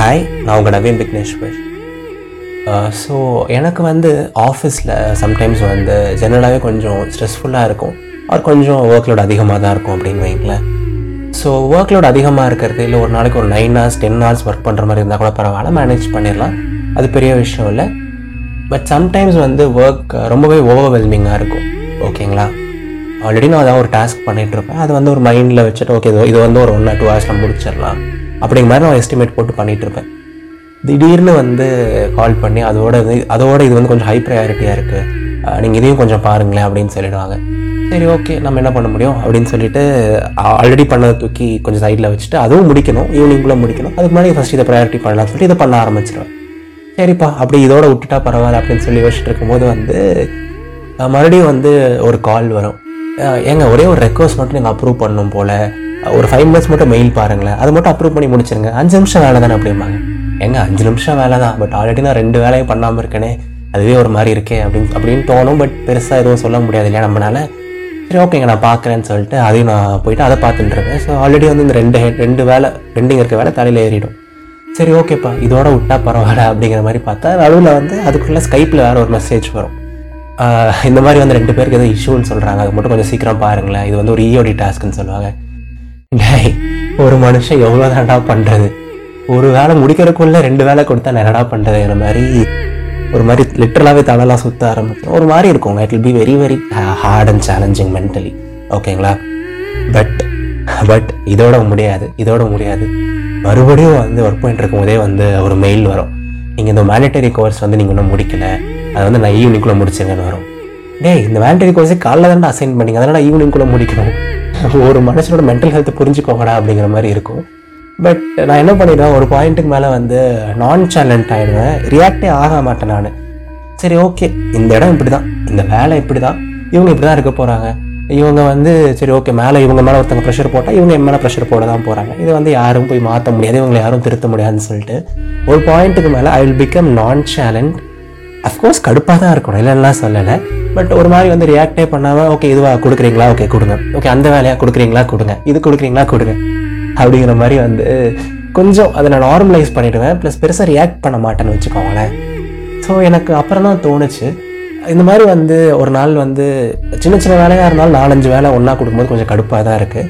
Hi நான் உங்கள் Naveen Vigneshwar so எனக்கு வந்து ஆஃபீஸில் சம்டைம்ஸ் வந்து ஜென்ரலாகவே கொஞ்சம் ஸ்ட்ரெஸ்ஃபுல்லாக இருக்கும். ஆர் கொஞ்சம் ஒர்க் லோட் அதிகமாக தான் இருக்கும் அப்படின்னு வைங்களேன். ஸோ ஒர்க் லோட் அதிகமாக இருக்கிறது இல்லை ஒரு நாளைக்கு ஒரு nine hours ten hours work பண்ணுற மாதிரி இருந்தால் கூட பரவாயில்ல மேனேஜ் பண்ணிடலாம். அது பெரிய விஷயம் இல்லை. பட் சம்டைம்ஸ் வந்து ஒர்க் ரொம்பவே ஓவர்வெல்மிங்காக இருக்கும். ஓகேங்களா? ஆல்ரெடி நான் அதான் ஒரு டாஸ்க் பண்ணிகிட்ருப்பேன் அது வந்து ஒரு மைண்டில் வச்சுட்டு ஓகே இது இது வந்து ஒரு ஒன் ஆர் டூ ஹவர்ஸில் முடிச்சிடலாம். அப்படிங்கிற மாதிரி நான் எஸ்டிமேட் போட்டு பண்ணிட்டு இருப்பேன் திடீர்னு வந்து கால் பண்ணி அதோட இது அதோட இது வந்து கொஞ்சம் ஹை ப்ரையாரிட்டியாக இருக்குது நீங்கள் இதையும் கொஞ்சம் பாருங்களேன் அப்படின்னு சொல்லிடுவாங்க. சரி ஓகே நம்ம என்ன பண்ண முடியும்? அப்படின்னு சொல்லிட்டு ஆல்ரெடி பண்ணதை தூக்கி கொஞ்சம் சைடில் வச்சுட்டு அதுவும் முடிக்கணும் ஈவினிங்குள்ளே முடிக்கணும். அதுக்கு முன்னாடி ஃபஸ்ட் இதை ப்ரையாரிட்டி பண்ணலாம்னு சொல்லிட்டு இதை பண்ண ஆரம்பிச்சிடுவேன் சரிப்பா அப்படி இதோட விட்டுட்டா பரவாயில்ல அப்படின்னு சொல்லி யோசிச்சுட்டு இருக்கும்போது வந்து மறுபடியும் வந்து ஒரு கால் வரும். ஏங்க ஒரே ஒரு ரெக்வஸ்ட் மட்டும் நீங்கள் அப்ரூவ் பண்ணணும் போல். ஒரு ஃபைவ் மினிட்ஸ் மட்டும் மெயில் பாருங்களேன். அது மட்டும் அப்ரூவ் பண்ணி முடிச்சிருங்க. அஞ்சு நிமிஷம் வேலை தானே அப்படிம்பாங்க. ஏங்க அஞ்சு நிமிஷம் வேலை தான். பட் ஆல்ரெடி நான் ரெண்டு வேலையும் பண்ணாமல் இருக்கேனே. அதுவே ஒரு மாதிரி இருக்கே அப்படின்னு அப்படின்னு தோணும். பட் பெருசாக எதுவும் சொல்ல முடியாது இல்லையா நம்மளால சரி ஓகேங்க நான் பார்க்குறேன்னு சொல்லிட்டு அதையும் நான் போயிட்டு அதை பார்த்துட்டுருக்கேன் ஸோ ஆல்ரெடி வந்து இந்த ரெண்டு ரெண்டு வேலை பெண்டிங் இருக்க வேலை தலையில் ஏறிடும். சரி ஓகேப்பா இதோட விட்டா பரவாயில்ல அப்படிங்கிற மாதிரி பார்த்தா நடுவில் வந்து அதுக்குள்ளே ஸ்கைப்பில் வேறு ஒரு மெசேஜ் வரும். இந்த மாதிரி வந்து ரெண்டு பேருக்கு எதுவும் இஷ்யூன்னு சொல்கிறாங்க அது மட்டும் கொஞ்சம் சீக்கிரம் பாருங்களேன். இது வந்து ஒரு இஓடி டாஸ்க்னு சொல்லுவாங்க. டேய் ஒரு மனுஷன் எவ்வளோ தான்டா பண்ணுறது ஒரு வேலை முடிக்கிறதுக்குள்ளே ரெண்டு வேலை கொடுத்தா நான் என்னடா பண்ணுறதுங்கிற மாதிரி ஒரு மாதிரி லிட்டரலாகவே தலைலாம் சுற்ற ஆரம்பிக்கும் ஒரு மாதிரி இருக்குங்க it will be very very hard and challenging mentally ஓகேங்களா பட் பட் இதோட முடியாது. இதோட முடியாது. மறுபடியும் வந்து ஒர்க் பண்ணிட்டு இருக்கும்போதே வந்து ஒரு மெயில் வரும். நீங்கள் இந்த மேனிட்டரி கோர்ஸ் வந்து நீங்கள் இன்னும் முடிக்கல. அது வந்து நான் ஈவினிங்குள்ளே முடிச்சிருங்கன்னு வரும். டேய் இந்த மேனிட்டரி கோர்ஸே காலைல தானே அசைன் பண்ணீங்க. அதனால் ஈவினிங்குள்ளே முடிக்கணும். ஒரு மனுஷனோட மென்டல் ஹெல்த்தை புரிஞ்சுக்கோங்கடா அப்படிங்கிற மாதிரி இருக்கும். பட் நான் என்ன பண்ணிடுவேன்? ஒரு பாயிண்ட்டுக்கு மேலே வந்து நான் சேலண்ட் ஆகிடுவேன் ரியாக்டே ஆக மாட்டேன் நான். சரி ஓகே இந்த இடம் இப்படி தான் இந்த வேலை இப்படி தான் இவங்க இப்படி தான் இருக்க போகிறாங்க இவங்க வந்து சரி ஓகே மேலே இவங்க மேலே ஒருத்தங்க ப்ரெஷர் போட்டால் இவங்க என் மேலே ப்ரெஷர் போட தான் போகிறாங்க இது வந்து யாரும் போய் மாற்ற முடியாது. இவங்களை யாரும் திருத்த முடியாதுன்னு சொல்லிட்டு. ஒரு பாயிண்ட்டுக்கு மேலே ஐ வில் பிகம் நான் சேலண்ட் அஃப்கோர்ஸ் கடுப்பாக தான் இருக்கணும். இல்லைன்னா சொல்லலை. பட் ஒரு மாதிரி வந்து ரியாக்டே பண்ணாமல் ஓகே இதுவா கொடுக்குறீங்களா? ஓகே கொடுங்க. ஓகே அந்த வேலையாக கொடுக்குறீங்களா? கொடுங்க. இது கொடுக்குறீங்களா? கொடுங்க. அப்படிங்கிற மாதிரி வந்து கொஞ்சம் அதை நான் நார்மலைஸ் பண்ணிவிடுவேன் ப்ளஸ் பெருசாக ரியாக்ட் பண்ண மாட்டேன்னு வச்சுக்கோங்களேன். ஸோ எனக்கு அப்புறம் தான் தோணுச்சு. இந்த மாதிரி வந்து ஒரு நாள் வந்து சின்ன சின்ன வேலையாக இருந்தாலும் நாலஞ்சு வேலை ஒன்றா கொடுக்கும்போது கொஞ்சம் கடுப்பாக தான் இருக்குது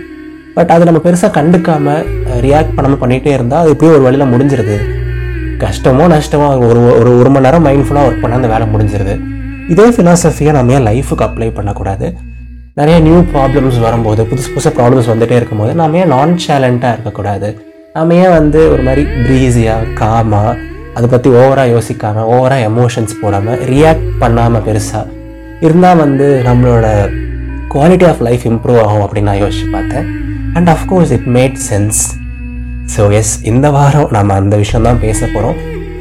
பட் அதை நம்ம பெருசாக கண்டுக்காமல் ரியாக்ட் பண்ணாமல் பண்ணிகிட்டே இருந்தால் அது இப்படியே ஒரு வழியில் முடிஞ்சிருது. கஷ்டமோ நஷ்டமோ ஒரு ஒரு ஒரு மணி நேரம் மைண்ட்ஃபுல்லாக ஒர்க் பண்ணால் அந்த வேலை முடிஞ்சிருது. இதே ஃபிலாசபியை நம்ம ஏன் லைஃபுக்கு அப்ளை பண்ணக்கூடாது? நிறைய நியூ ப்ராப்ளம்ஸ் வரும்போது புதுசு புதுசு ப்ராப்ளம்ஸ் வந்துகிட்டே இருக்கும்போது நாம ஏன் நான் சேலண்ட்டாக இருக்கக்கூடாது? நாம ஏன் வந்து ஒரு மாதிரி ப்ரீஸியாக காமாக அதை பற்றி ஓவராக யோசிக்காமல் ஓவராக எமோஷன்ஸ் போடாமல் ரியாக்ட் பண்ணாமல் பெருசாக இருந்தால் வந்து நம்மளோட குவாலிட்டி ஆஃப் லைஃப் இம்ப்ரூவ் ஆகும் அப்படின்னு நான் யோசிச்சு பார்த்தேன். And of course it made sense so yes இந்த வாரம் நம்ம அந்த விஷயம் தான் பேச போகிறோம்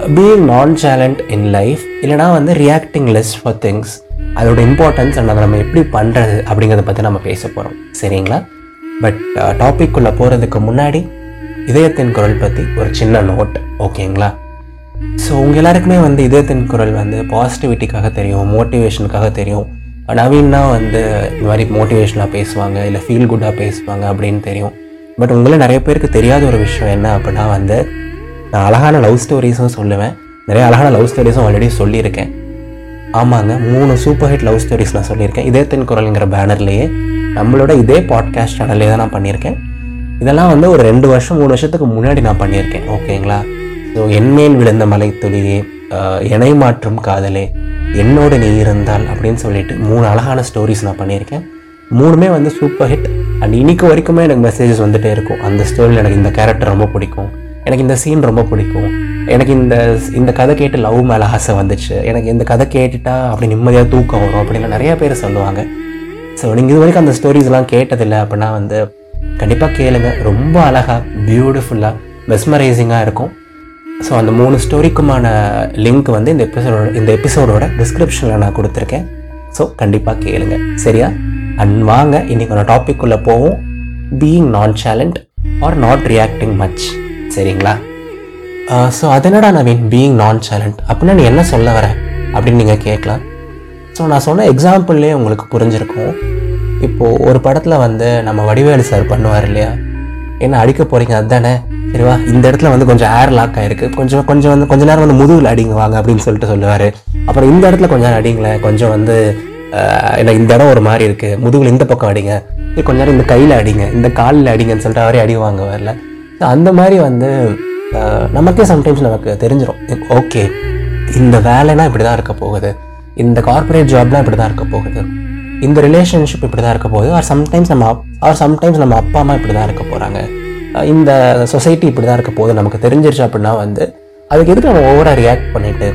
பீயிங் நான் சேலண்ட் இன் லைஃப் இல்லைனா வந்து ரியாக்டிங் லெஸ் ஃபார் திங்ஸ் அதோட இம்பார்ட்டன்ஸ் அண்ட் அதை நம்ம எப்படி பண்ணுறது அப்படிங்கிறத பற்றி நம்ம பேச போகிறோம் சரிங்களா? பட் டாபிக் uh, குள்ளே போகிறதுக்கு முன்னாடி இதயத்தின் குரல் பற்றி ஒரு சின்ன நோட் ஓகேங்களா? ஸோ உங்கள் எல்லாருக்குமே வந்து இதயத்தின் குரல் வந்து பாசிட்டிவிட்டிக்காக தெரியும் மோட்டிவேஷனுக்காக தெரியும். நவீன்னா வந்து இந்த மாதிரி மோட்டிவேஷனாக பேசுவாங்க இல்லை ஃபீல் குட்டாக பேசுவாங்க அப்படின்னு தெரியும். பட் உங்களே நிறைய பேருக்கு தெரியாத ஒரு விஷயம் என்ன அப்படின்னா வந்து நான் அழகான லவ் ஸ்டோரிஸும் சொல்லுவேன். நிறைய அழகான லவ் ஸ்டோரிஸும் ஆல்ரெடி சொல்லியிருக்கேன். ஆமாங்க மூணு சூப்பர் ஹிட் லவ் ஸ்டோரிஸ் நான் சொல்லியிருக்கேன். இதயத்தின் குரல்ங்கிற பேனர்லேயே நம்மளோட இதே பாட்காஸ்ட் சேனல்லே தான் நான் பண்ணியிருக்கேன். இதெல்லாம் வந்து ஒரு ரெண்டு வருஷம் மூணு வருஷத்துக்கு முன்னாடி நான் பண்ணியிருக்கேன். ஓகேங்களா? ஸோ என்மேல் விழுந்த மலைத்துளியே ஆஹ், இணை மாற்றும் காதலே என்னோட நீ இருந்தால் அப்படின்னு சொல்லிட்டு மூணு அழகான ஸ்டோரிஸ் நான் பண்ணியிருக்கேன். மூணுமே வந்து சூப்பர் ஹிட் அண்ட் இன்னைக்கு வரைக்குமே எனக்கு மெசேஜஸ் வந்துட்டே இருக்கும். அந்த ஸ்டோரியில் எனக்கு இந்த கேரக்டர் ரொம்ப பிடிக்கும். எனக்கு இந்த சீன் ரொம்ப பிடிக்கும். எனக்கு இந்த இந்த கதை கேட்டு லவ் மேலே ஆசை வந்துச்சு. எனக்கு இந்த கதை கேட்டுட்டா அப்படி நிம்மதியாக தூக்கம் வரும் அப்படின்னு நிறைய பேர் சொல்லுவாங்க. ஸோ நீங்கள் இது வரைக்கும் அந்த ஸ்டோரிஸ்லாம் கேட்டதில்லை அப்படின்னா வந்து கண்டிப்பாக கேளுங்க. ரொம்ப அழகாக பியூட்டிஃபுல்லாக மெஸ்மரைசிங்காக இருக்கும். ஸோ அந்த மூணு ஸ்டோரிக்குமான லிங்க் வந்து இந்த எபிசோடோட இந்த எபிசோடோட டிஸ்கிரிப்ஷனில் நான் கொடுத்துருக்கேன். ஸோ கண்டிப்பாக கேளுங்க. சரியா? அண்ட் வாங்க இன்றைக்கான டாபிக் உள்ளே போவோம். Being nonchalant or not reacting much சரிங்களா? ஸோ அதனடா நவீன் பீயிங் நான் சேலண்ட் அப்படின்னா நீ என்ன சொல்ல வர? அப்படின்னு நீங்கள் கேட்கலாம். ஸோ நான் சொன்ன எக்ஸாம்பிள்லேயே உங்களுக்கு புரிஞ்சிருக்கும். இப்போது ஒரு படத்தில் வந்து நம்ம வடிவேலு சார் பண்ணுவார் இல்லையா? என்ன அடிக்க போகிறீங்க அதுதானே சரிவா இந்த இடத்துல வந்து கொஞ்சம் ஏர் லாக் ஆயிருக்கு. கொஞ்சம் கொஞ்சம் வந்து கொஞ்ச நேரம் வந்து முதுகில் அடிங்க வாங்க அப்படின்னு சொல்லிட்டு சொல்லுவார். அப்புறம் இந்த இடத்துல கொஞ்சம் நேரம் அடிங்களேன் கொஞ்சம் வந்து என்ன இந்த இடம் ஒரு மாதிரி இருக்குது முதுகில் இந்த பக்கம் அடிங்க. கொஞ்ச நேரம் இந்த கையில் அடிங்க இந்த காலில் அடிங்கன்னு சொல்லிட்டு அவரே அடி வாங்க வரல அந்த மாதிரி வந்து நமக்கே சம்டைம்ஸ் நமக்கு தெரிஞ்சிடும் ஓகே இந்த வேலைனா இப்படி தான் இருக்க போகுது. இந்த கார்ப்பரேட் ஜாப்லாம் இப்படி தான் இருக்க போகுது. இந்த ரிலேஷன்ஷிப் இப்படி தான் இருக்க போகுது. ஆர் சம்டைம்ஸ் நம்ம ஆர் சம்டைம்ஸ் நம்ம அப்பா அம்மா இப்படி தான் இருக்க போகிறாங்க இந்த சொசைட்டி இப்படி தான் இருக்க போகுது. நமக்கு தெரிஞ்சிருச்சு அப்படின்னா வந்து அதுக்கு எதுக்கு நம்ம ஓவராக ரியாக்ட் பண்ணிட்டு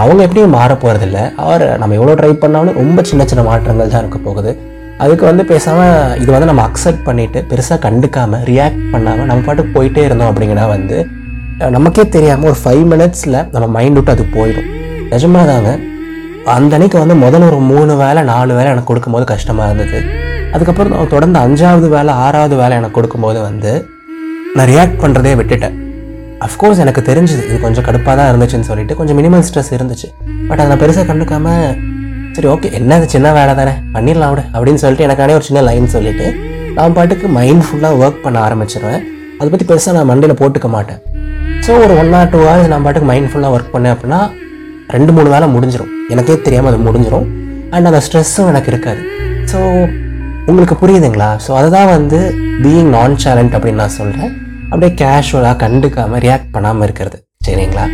அவங்க எப்படியும் மாற போகிறதில்ல அவர் நம்ம எவ்வளோ ட்ரை பண்ணாலும் ரொம்ப சின்ன சின்ன மாற்றங்கள் தான் இருக்க போகுது. அதுக்கு வந்து பேசாமல் இது வந்து நம்ம அக்செப்ட் பண்ணிட்டு பெருசாக கண்டுக்காமல் ரியாக்ட் பண்ணாமல் நம்ம பாட்டுக்கு போயிட்டே இருந்தோம் அப்படிங்கன்னா வந்து நமக்கே தெரியாமல் ஒரு ஃபைவ் மினிட்ஸில் நம்ம மைண்ட் விட்டு அது போயிடும். நிஜமாக தாங்க. அந்த அன்னைக்கு வந்து முதல்ல ஒரு மூணு வேலை நாலு வேலை எனக்கு கொடுக்கும்போது கஷ்டமாக இருந்தது. அதுக்கப்புறம் தொடர்ந்து அஞ்சாவது வேலை ஆறாவது வேலை எனக்கு கொடுக்கும்போது வந்து நான் ரியாக்ட் பண்ணுறதே விட்டுட்டேன். அஃப்கோர்ஸ் எனக்கு தெரிஞ்சுது. இது கொஞ்சம் கடுப்பாக தான் இருந்துச்சுன்னு சொல்லிட்டு கொஞ்சம் மினிமம் ஸ்ட்ரெஸ் இருந்துச்சு. பட் அதை நான் பெருசாக கண்டுக்காமல் சரி ஓகே என்ன அது சின்ன வேலை தானே? பண்ணிடலாம் விட அப்படின்னு சொல்லிட்டு எனக்கானே ஒரு சின்ன லைன் சொல்லிட்டு நான் பாட்டுக்கு மைண்ட் ஃபுல்லாக ஒர்க் பண்ண ஆரம்பிச்சிடுவேன் அதை பற்றி பெருசாக நான் மண்டையில் போட்டுக்க மாட்டேன். ஸோ ஒரு ஒன் ஆர் டூ ஹவர்ஸ் நான் பாட்டுக்கு மைண்ட் ஃபுல்லாக ஒர்க் பண்ணேன் அப்படின்னா ரெண்டு மூணு வேலை முடிஞ்சிடும் எனக்கே தெரியாமல் அது முடிஞ்சிடும் அண்ட் அந்த ஸ்ட்ரெஸ்ஸும் எனக்கு இருக்காது. ஸோ உங்களுக்கு புரியுதுங்களா? ஸோ அதுதான் வந்து பீயிங் நான் சேலண்ட் அப்படின்னு நான் சொல்கிறேன் அப்படியே கேஷுவலாக கண்டுக்காமல் ரியாக்ட் பண்ணாமல் இருக்கிறது. சரிங்களா?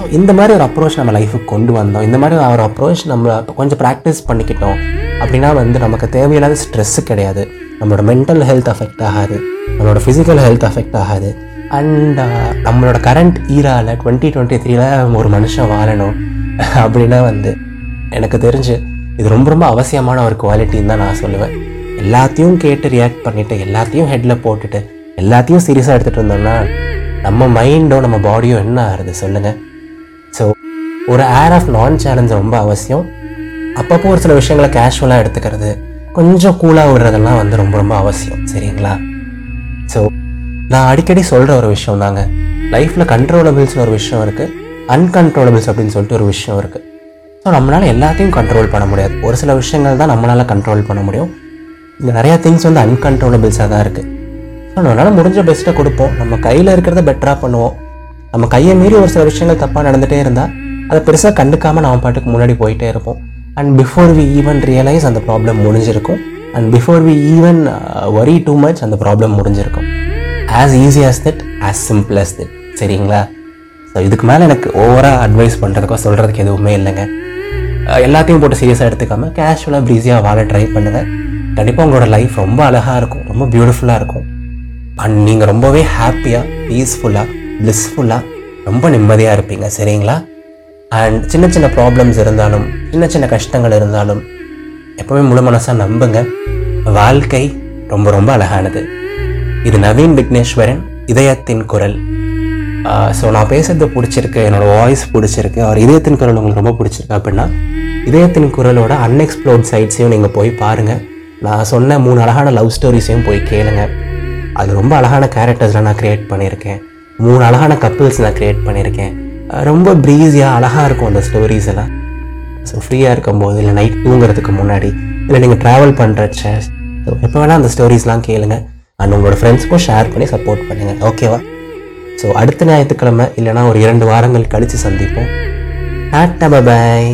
ஸோ இந்த மாதிரி ஒரு அப்ரோச் நம்ம லைஃபுக்கு கொண்டு வந்தோம். இந்த மாதிரி ஒரு அப்ரோச் நம்ம கொஞ்சம் ப்ராக்டிஸ் பண்ணிக்கிட்டோம். அப்படின்னா வந்து நமக்கு தேவையில்லாத ஸ்ட்ரெஸ்ஸு கிடையாது. நம்மளோட மென்டல் ஹெல்த் அஃபெக்ட் ஆகாது. நம்மளோட ஃபிசிக்கல் ஹெல்த் அஃபெக்ட் ஆகாது. அண்ட் uh, நம்மளோட கரண்ட் ஈராவில் டுவெண்ட்டி டுவெண்ட்டி த்ரீல ஒரு மனுஷன் வாழணும். அப்படின்னா வந்து எனக்கு தெரிஞ்சு இது ரொம்ப ரொம்ப அவசியமான ஒரு குவாலிட்டின்னு தான் நான் சொல்லுவேன். எல்லாத்தையும் கேட்டு ரியாக்ட் பண்ணிவிட்டு எல்லாத்தையும் ஹெட்டில் போட்டுட்டு எல்லாத்தையும் சீரியஸாக எடுத்துகிட்டு இருந்தோம்னா நம்ம மைண்டோ நம்ம பாடியோ என்ன ஆகுது சொல்லுங்கள் ஸோ ஒரு ஏர் ஆஃப் நான் சேலஞ்ச் ரொம்ப அவசியம். அப்பப்போ ஒரு சில விஷயங்களை கேஷுவலாக எடுத்துக்கிறது கொஞ்சம் கூலாக விடுறதெல்லாம் வந்து ரொம்ப ரொம்ப அவசியம். சரிங்களா? ஸோ நான் அடிக்கடி சொல்கிற ஒரு விஷயம் தாங்க. லைஃப்பில் கண்ட்ரோலபிள்ஸ்னு ஒரு விஷயம் இருக்குது அன்கண்ட்ரோலபிள்ஸ் அப்படின்னு சொல்லிட்டு ஒரு விஷயம் இருக்குது ஸோ நம்மளால் எல்லாத்தையும் கண்ட்ரோல் பண்ண முடியாது. ஒரு சில விஷயங்கள் தான் நம்மளால் கண்ட்ரோல் பண்ண முடியும். இங்கே நிறையா திங்ஸ் வந்து அன்கன்ட்ரோலபிள்ஸாக தான் இருக்குது ஸோ நம்மளால் முடிஞ்ச பெஸ்ட்டை கொடுப்போம். நம்ம கையில் இருக்கிறத பெட்டராக பண்ணுவோம். நம்ம கையை மீறி ஒரு சில விஷயங்கள் தப்பாக நடந்துகிட்டே இருந்தால் அதை பெருசாக கண்டுக்காமல் நாம் பாட்டுக்கு முன்னாடி போயிட்டே இருப்போம். And before we even realise அந்த ப்ராப்ளம் முடிஞ்சிருக்கும். And before we even worry too much அந்த ப்ராப்ளம் முடிஞ்சிருக்கும். As easy as that as simple as that சரிங்களா? ஸோ இதுக்கு மேலே எனக்கு ஓவராக அட்வைஸ் பண்ணுறதுக்கோ சொல்கிறதுக்கு எதுவுமே இல்லைங்க. Uh, எல்லாத்தையும் போட்டு சீரியஸாக எடுத்துக்காமல் கேஷுவலாக ப்ரீஸியாக வாழ ட்ரை பண்ணுங்கள் கண்டிப்பாக உங்களோட லைஃப் ரொம்ப அழகாக இருக்கும். ரொம்ப பியூட்டிஃபுல்லாக இருக்கும். அண்ட் நீங்கள் ரொம்பவே ஹாப்பியாக பீஸ்ஃபுல்லாக ப்ளிஸ்ஃபுல்லாக ரொம்ப நிம்மதியாக இருப்பீங்க சரிங்களா? அண்ட் சின்ன சின்ன ப்ராப்ளம்ஸ் இருந்தாலும் சின்ன சின்ன கஷ்டங்கள் இருந்தாலும் எப்போவுமே முழு மனசாக நம்புங்க. வாழ்க்கை ரொம்ப ரொம்ப அழகானது. இது நவீன் விக்னேஸ்வரன் இதயத்தின் குரல். ஸோ நான் பேசுறது பிடிச்சிருக்கு என்னோடய வாய்ஸ் பிடிச்சிருக்கு அவர் இதயத்தின் குரல் உங்களுக்கு ரொம்ப பிடிச்சிருக்கு அப்படின்னா இதயத்தின் குரலோட அன்எக்ஸ்ப்ளோர்ட் சைட்ஸையும் நீங்கள் போய் பாருங்கள் நான் சொன்ன மூணு அழகான லவ் ஸ்டோரிஸையும் போய் கேளுங்க. அது ரொம்ப அழகான கேரக்டர்ஸ்லாம் நான் க்ரியேட் பண்ணியிருக்கேன். மூணு அழகான கப்பிள்ஸ் நான் க்ரியேட் பண்ணியிருக்கேன். ரொம்ப ப்ரீஸியாக அழகாக இருக்கும் அந்த ஸ்டோரிஸ் எல்லாம். ஸோ ஃப்ரீயாக இருக்கும்போது இல்லை நைட் தூங்குறதுக்கு முன்னாடி இல்லை நீங்கள் ட்ராவல் பண்ணுறச்ச ஸோ எப்போ வேணால் அந்த ஸ்டோரிஸ்லாம் கேளுங்க. அண்ட் உங்களோட ஃப்ரெண்ட்ஸ்க்கும் ஷேர் பண்ணி சப்போர்ட் பண்ணுங்கள் ஓகேவா ஸோ அடுத்த ஞாயிற்றுக்கிழமை இல்லைனா ஒரு இரண்டு வாரங்கள் கழித்து சந்திப்போம். டாட்டா பாய்